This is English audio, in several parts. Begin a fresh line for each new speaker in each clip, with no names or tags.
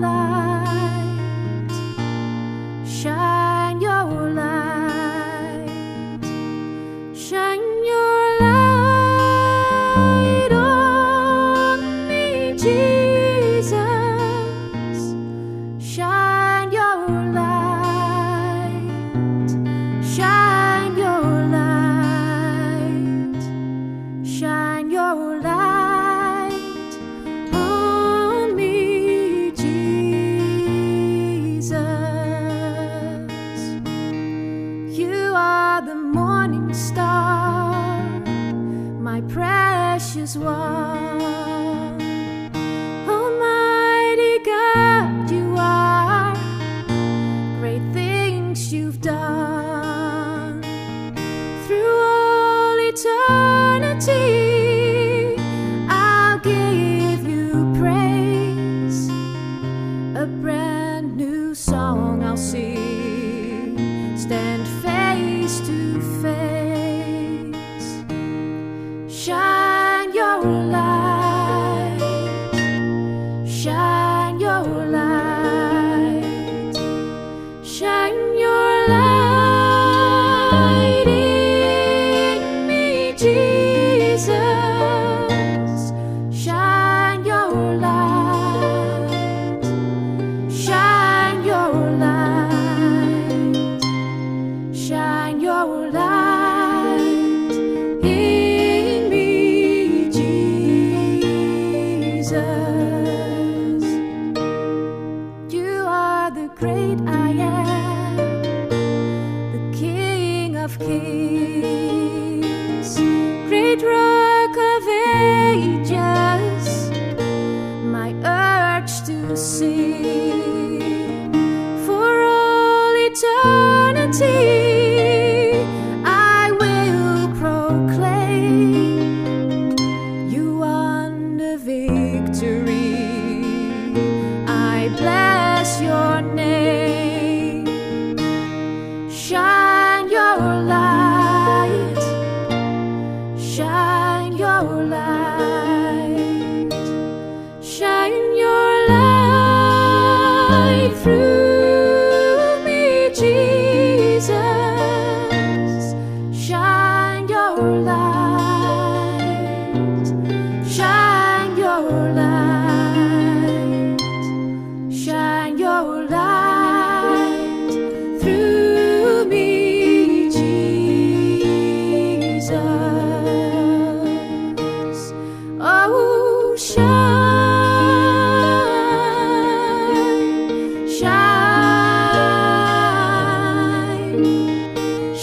light shine. the morning star, my precious one. our life. great I am, the King of Kings, great rock of ages.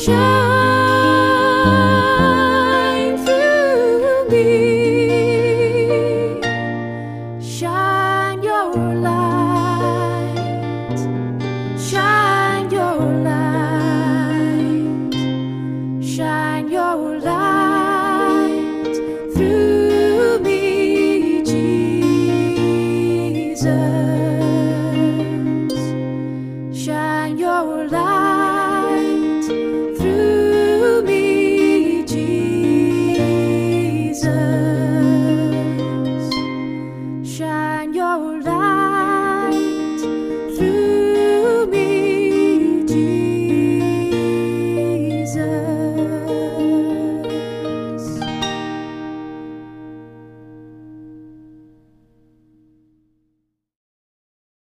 Shine through me. Shine your light. Shine your light. Shine your light through me, Jesus.